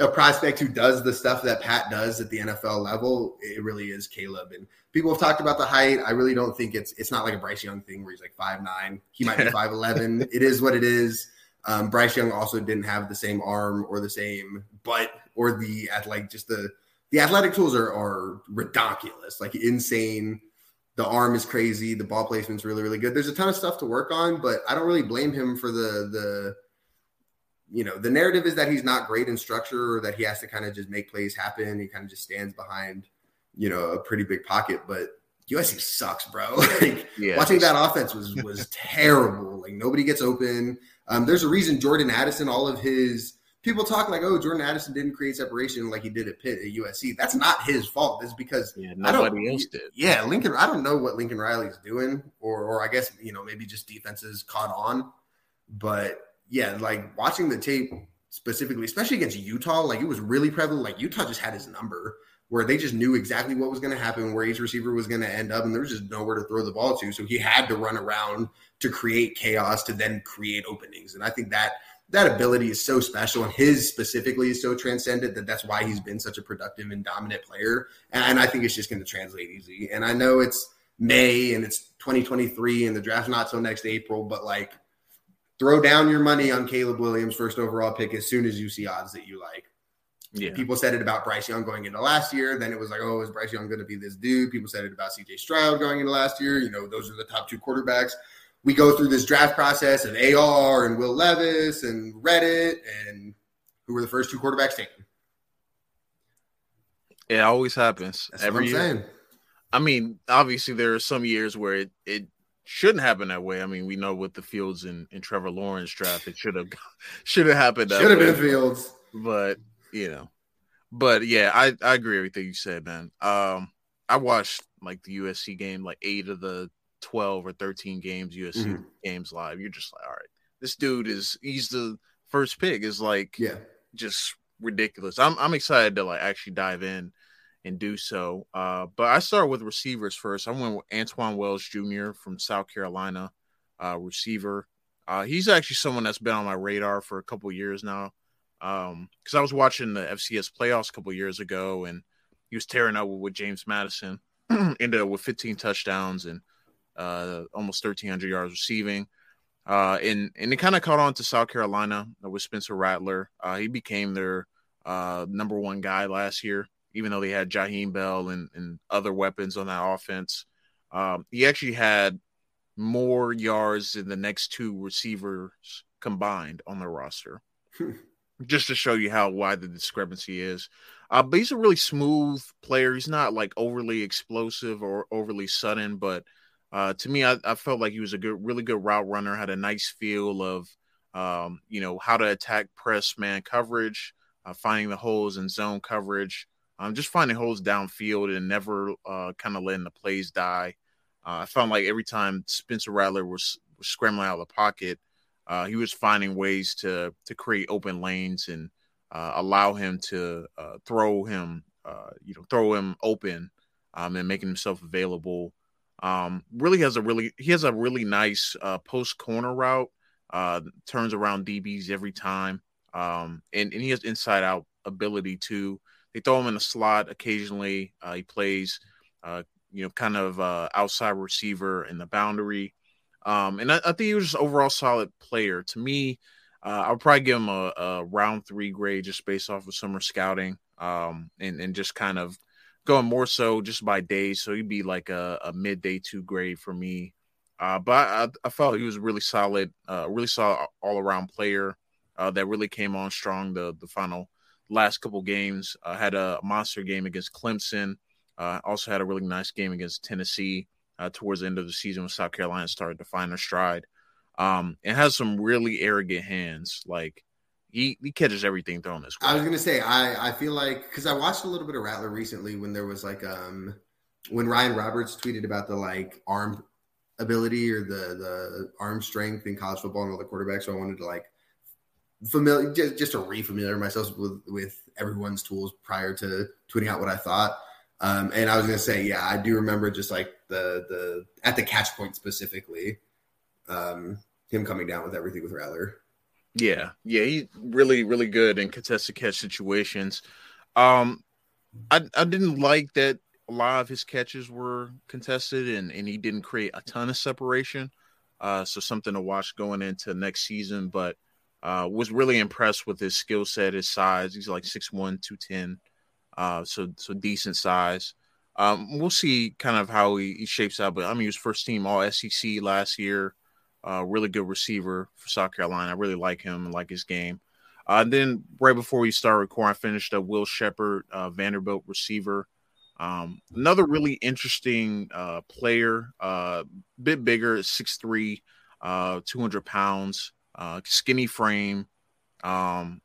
Speaker 3: a prospect who does the stuff that Pat does at the NFL level, it really is Caleb. And people have talked about the height. I really don't think it's it's not like a Bryce Young thing where he's like five nine. He might be five eleven. It is what it is. Um, Bryce Young also didn't have the same arm or the same butt or the at like just the the athletic tools are are ridiculous, like insane the arm is crazy. The ball placement's really, really good. There's a ton of stuff to work on, but I don't really blame him for the the you know the narrative is that he's not great in structure or that he has to kind of just make plays happen. He kind of just stands behind you know a pretty big pocket, but USC sucks, bro. like yeah, watching that offense was was terrible. Like nobody gets open. Um, there's a reason Jordan Addison, all of his people talk like, oh, Jordan Addison didn't create separation like he did at Pitt at USC. That's not his fault. It's because
Speaker 2: yeah, nobody else did.
Speaker 3: Yeah, Lincoln. I don't know what Lincoln Riley's doing, or or I guess you know maybe just defenses caught on. But yeah, like watching the tape specifically, especially against Utah, like it was really prevalent. Like Utah just had his number where they just knew exactly what was going to happen, where each receiver was going to end up, and there was just nowhere to throw the ball to. So he had to run around to create chaos to then create openings. And I think that that ability is so special, and his specifically is so transcendent that that's why he's been such a productive and dominant player. And I think it's just going to translate easy. And I know it's May and it's 2023, and the draft's not till next April, but like throw down your money on Caleb Williams, first overall pick, as soon as you see odds that you like. Yeah. People said it about Bryce Young going into last year. Then it was like, oh, is Bryce Young going to be this dude? People said it about CJ Stroud going into last year. You know, those are the top two quarterbacks. We go through this draft process of AR and Will Levis and Reddit and who were the first two quarterbacks taken.
Speaker 2: It always happens
Speaker 3: That's every year. Saying.
Speaker 2: I mean, obviously there are some years where it, it shouldn't happen that way. I mean, we know with the Fields and, and Trevor Lawrence draft, it should have should have happened that
Speaker 3: should have been Fields.
Speaker 2: But you know. But yeah, I, I agree with everything you said, man. Um, I watched like the USC game, like eight of the twelve or thirteen games USC mm-hmm. games live. You're just like, all right, this dude is he's the first pick. Is like,
Speaker 3: yeah,
Speaker 2: just ridiculous. I'm I'm excited to like actually dive in and do so. Uh, but I start with receivers first. I went with Antwane Wells Jr. from South Carolina, uh, receiver. Uh, he's actually someone that's been on my radar for a couple years now. Um, because I was watching the FCS playoffs a couple years ago, and he was tearing up with James Madison. ended up with 15 touchdowns and uh, almost 1,300 yards receiving. Uh, and and it kind of caught on to South Carolina with Spencer Rattler. Uh, he became their uh, number one guy last year, even though they had Jaheim Bell and, and other weapons on that offense. Um, he actually had more yards than the next two receivers combined on the roster. just to show you how wide the discrepancy is. Uh, but he's a really smooth player. He's not like overly explosive or overly sudden, but uh, to me, I, I, felt like he was a good, really good route runner. Had a nice feel of, um, you know, how to attack press man coverage, uh, finding the holes in zone coverage, um, just finding holes downfield and never uh, kind of letting the plays die. Uh, I found like every time Spencer Rattler was, was scrambling out of the pocket, uh, he was finding ways to to create open lanes and uh, allow him to throw him, you know, throw him open um, and making himself available. Um, really has a really he has a really nice uh, post corner route. Uh, turns around DBs every time, um, and and he has inside out ability too. They throw him in the slot occasionally. he plays, you know, kind of outside receiver in the boundary. Um, and I, I, think he was just overall solid player. To me, uh, I'll probably give him a, a, round three grade just based off of summer scouting, um, and and just kind of going more so just by days. So he'd be like a, a midday two grade for me. Uh, but I, I, felt he was really solid, uh, really solid all around player uh, that really came on strong. The the final last couple games uh, had a monster game against Clemson. Uh, also had a really nice game against Tennessee uh, towards the end of the season when South Carolina started to find their stride. Um, and has some really arrogant hands. Like he, he catches everything thrown this way.
Speaker 3: I was gonna say I I feel like because I watched a little bit of Rattler recently when there was like um when Ryan Roberts tweeted about the like arm ability or the the arm strength in college football and all the quarterbacks. So I wanted to like familiar just, just to refamiliar myself with with everyone's tools prior to tweeting out what I thought. Um, and I was gonna say, yeah, I do remember just like the the at the catch point specifically, um, him coming down with everything with Rattler.
Speaker 2: Yeah, yeah, he's really really good in contested catch situations. Um, I I didn't like that a lot of his catches were contested and and he didn't create a ton of separation. Uh, so something to watch going into next season, but uh, was really impressed with his skill set, his size. He's like 6'1", 210. Uh, so so decent size. Um, we'll see kind of how he, he, shapes out. But I mean, he was first team All SEC last year. Uh, really good receiver for South Carolina. I really like him and like his game. Uh, and then right before we start recording, I finished a Will Sheppard, uh, Vanderbilt receiver. Um, another really interesting uh, player, uh, bit bigger, 6'3, uh, 200 pounds, uh, skinny frame. Um,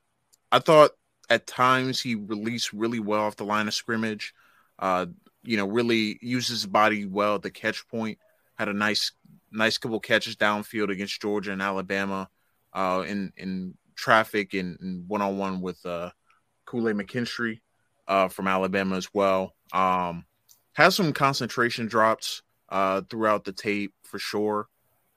Speaker 2: I thought at times he released really well off the line of scrimmage. Uh, you know, really uses his body well at the catch point. Had a nice, nice couple catches downfield against Georgia and Alabama uh, in in traffic and one on one with uh, Kool Aid McKinstry uh, from Alabama as well. Um, has some concentration drops uh, throughout the tape for sure.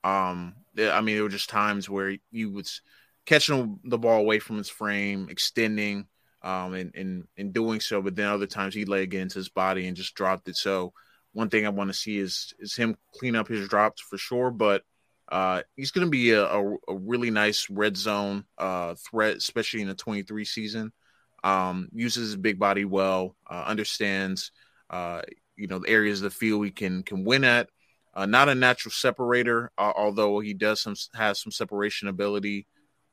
Speaker 2: Um, I mean, there were just times where you was catching the ball away from his frame, extending, um, and, and doing so. But then other times he get into his body and just dropped it. So one thing I want to see is is him clean up his drops for sure. But uh, he's going to be a, a, a, really nice red zone uh, threat, especially in the 23 season. Um, uses his big body well, uh, understands uh, you know the areas of the field he can can win at. Uh, not a natural separator, uh, although he does some has some separation ability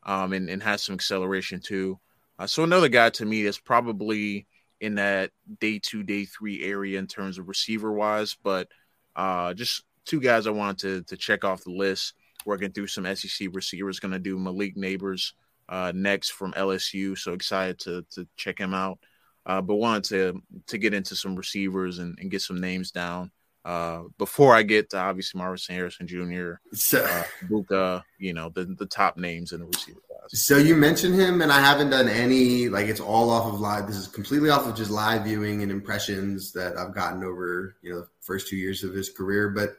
Speaker 2: um, and, and has some acceleration too. So another guy to me that's probably in that day two, day three area in terms of receiver wise, but uh, just two guys I wanted to to check off the list. Working through some SEC receivers, going to do Malik Nabers uh, next from LSU. So excited to to check him out. Uh, but wanted to to get into some receivers and, and get some names down uh, before I get to obviously Marvin Harrison Jr., uh, Buka, you know the the top names in the receiver.
Speaker 3: So you mentioned him, and I haven't done any like it's all off of live. This is completely off of just live viewing and impressions that I've gotten over you know the first two years of his career, but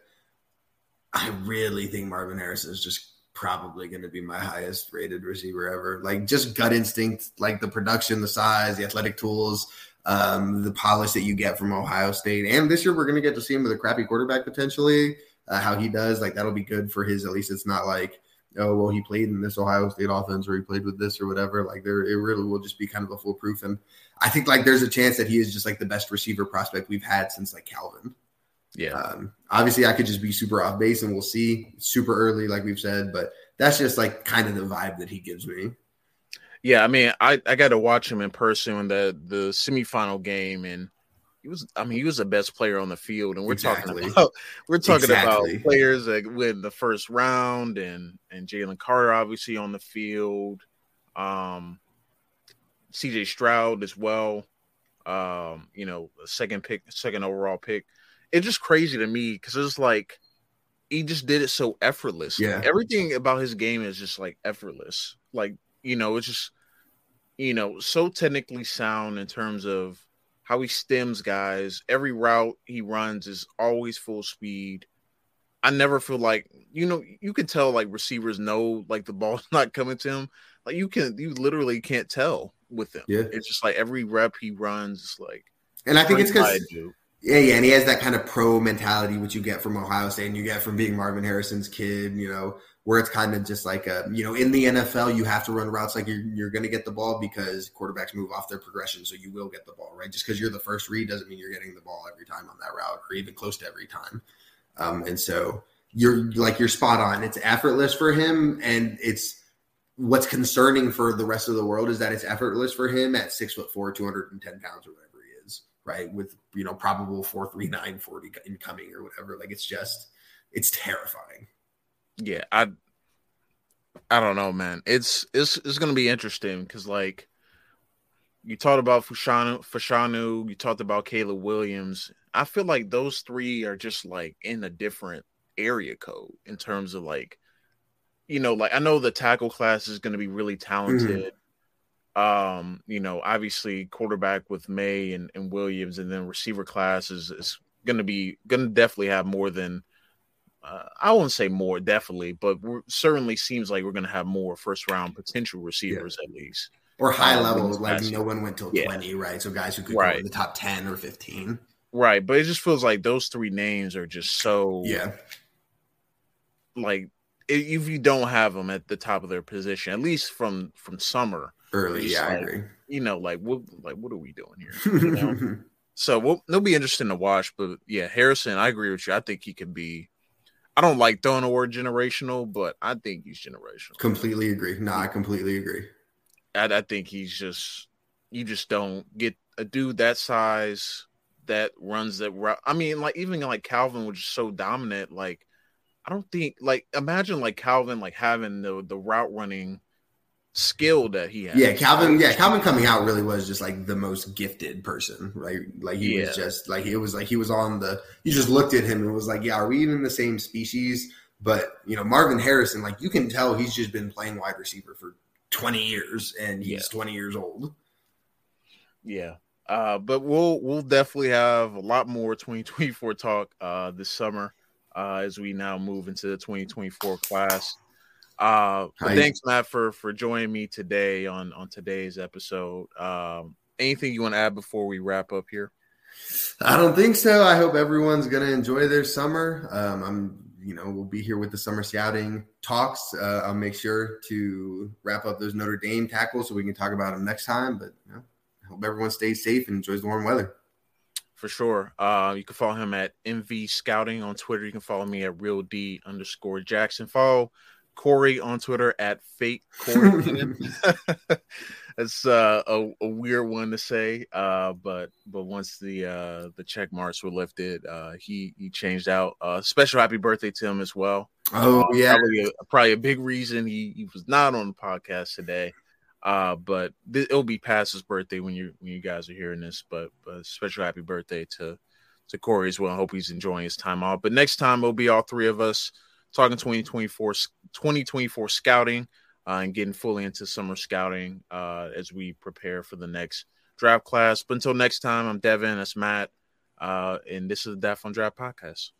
Speaker 3: I really think Marvin Harrison is just probably going to be my highest rated receiver ever. Like just gut instinct, like the production, the size, the athletic tools, um, the polish that you get from Ohio State. And this year we're going to get to see him with a crappy quarterback potentially. Uh, how he does, like that'll be good for his. At least it's not like oh well he played in this Ohio State offense or he played with this or whatever. Like there, it really will just be kind of a foolproof. And I think like there's a chance that he is just like the best receiver prospect we've had since like Calvin.
Speaker 2: Yeah.
Speaker 3: Um, obviously, I could just be super off base, and we'll see. Super early, like we've said, but that's just like kind of the vibe that he gives me.
Speaker 2: Yeah, I mean, I I got to watch him in person in the the semifinal game, and he was. I mean, he was the best player on the field, and we're exactly. talking about we're talking exactly. about players that win the first round, and and Jalen Carter obviously on the field, um, C.J. Stroud as well. Um, you know, second pick, second overall pick it's just crazy to me because it's like he just did it so effortless.
Speaker 3: Yeah.
Speaker 2: Everything about his game is just like effortless. Like, you know, it's just, you know, so technically sound in terms of how he stems guys. Every route he runs is always full speed. I never feel like, you know, you can tell like receivers know like the ball's not coming to him. Like you can, you literally can't tell with him.
Speaker 3: Yeah.
Speaker 2: It's just like every rep he runs, is like,
Speaker 3: and I think it's because yeah, yeah, and he has that kind of pro mentality, which you get from Ohio State, and you get from being Marvin Harrison's kid. You know, where it's kind of just like a, you know, in the NFL, you have to run routes like you're you're going to get the ball because quarterbacks move off their progression, so you will get the ball, right? Just because you're the first read doesn't mean you're getting the ball every time on that route, or even close to every time. Um, and so you're like you're spot on. It's effortless for him, and it's what's concerning for the rest of the world is that it's effortless for him at six foot four, two hundred and ten pounds or whatever he is right? With you know probable four three nine forty incoming or whatever. Like it's just it's terrifying.
Speaker 2: Yeah, I I don't know, man. It's it's it's gonna be interesting because like you talked about Fashanu, Fashanu, you talked about Caleb Williams. I feel like those three are just like in a different area code in terms of like, you know, like I know the tackle class is going to be really talented. Mm-hmm. Um, you know, obviously quarterback with Maye and, and Williams, and then receiver class is, is going to be going to definitely have more than I won't say more, definitely, but certainly seems like we're going to have more first round potential receivers yeah. at least,
Speaker 3: or high um, level. Like no one went till yeah. twenty, right? So guys who could right. go in the top ten or fifteen,
Speaker 2: right? But it just feels like those three names are just so
Speaker 3: yeah,
Speaker 2: like if you don't have them at the top of their position, at least from from summer,
Speaker 3: early. Yeah, like, I agree.
Speaker 2: You know, like what like what are we doing here? You know? so we'll, it'll be interesting to watch. But yeah, Harrison, I agree with you. I think he could be. I don't like throwing the word generational, but I think he's generational.
Speaker 3: Completely agree. No, I completely agree.
Speaker 2: I, I think he's just you just don't get a dude that size, that runs that route. I mean, like even like Calvin was just so dominant. Like I don't think like imagine like Calvin like having the the route running skill that he had.
Speaker 3: Yeah, Calvin. Yeah, Calvin coming out really was just like the most gifted person. Right, like he
Speaker 2: Yeah.
Speaker 3: was just like it was like he was on the. You just looked at him and was like, yeah, are we even the same species? But you know, Marvin Harrison, like you can tell he's just been playing wide receiver for twenty years, and he's
Speaker 2: Yeah.
Speaker 3: twenty years old.
Speaker 2: Yeah. Uh, but we'll we'll definitely have a lot more 2024 talk uh this summer uh as we now move into the 2024 class. Uh thanks Matt for for joining me today on on today's episode. Um anything you want to add before we wrap up here?
Speaker 3: I don't think so. I hope everyone's going to enjoy their summer. Um, I'm, you know, we'll be here with the summer scouting talks. Uh, I'll make sure to wrap up those Notre Dame tackles so we can talk about them next time. But you know, I hope everyone stays safe and enjoys the warm weather.
Speaker 2: For sure. Uh you can follow him at MV Scouting on Twitter. You can follow me at real D underscore Jackson. Follow Corey on Twitter at fake Corey. That's uh, a, a weird one to say, uh, but but once the uh, the check marks were lifted, uh, he he changed out. Uh, special happy birthday to him as well.
Speaker 3: Oh
Speaker 2: Uh,
Speaker 3: yeah,
Speaker 2: probably a, probably a big reason he, he was not on the podcast today. Uh, but th- it'll be past his birthday when you when you guys are hearing this. But, but special happy birthday to to Corey as well. I hope he's enjoying his time off. But next time it'll be all three of us talking 2024 s- 2024 scouting uh, and getting fully into summer scouting uh, as we prepare for the next draft class. But until next time, I'm Devin. That's Matt. Uh, and this is the Daft on Draft podcast.